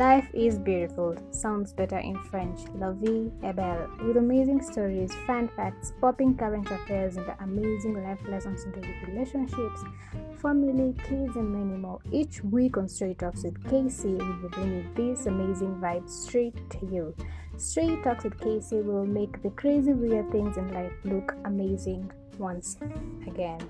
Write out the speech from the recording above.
Life is beautiful sounds better in French. La vie est belle. With amazing stories, fun facts, popping current affairs, and amazing life lessons into relationships, family, kids, and many more. Each week on Straight Talks with KC, we will bring this amazing vibe straight to you. Straight Talks with KC will make the crazy weird things in life look amazing once again.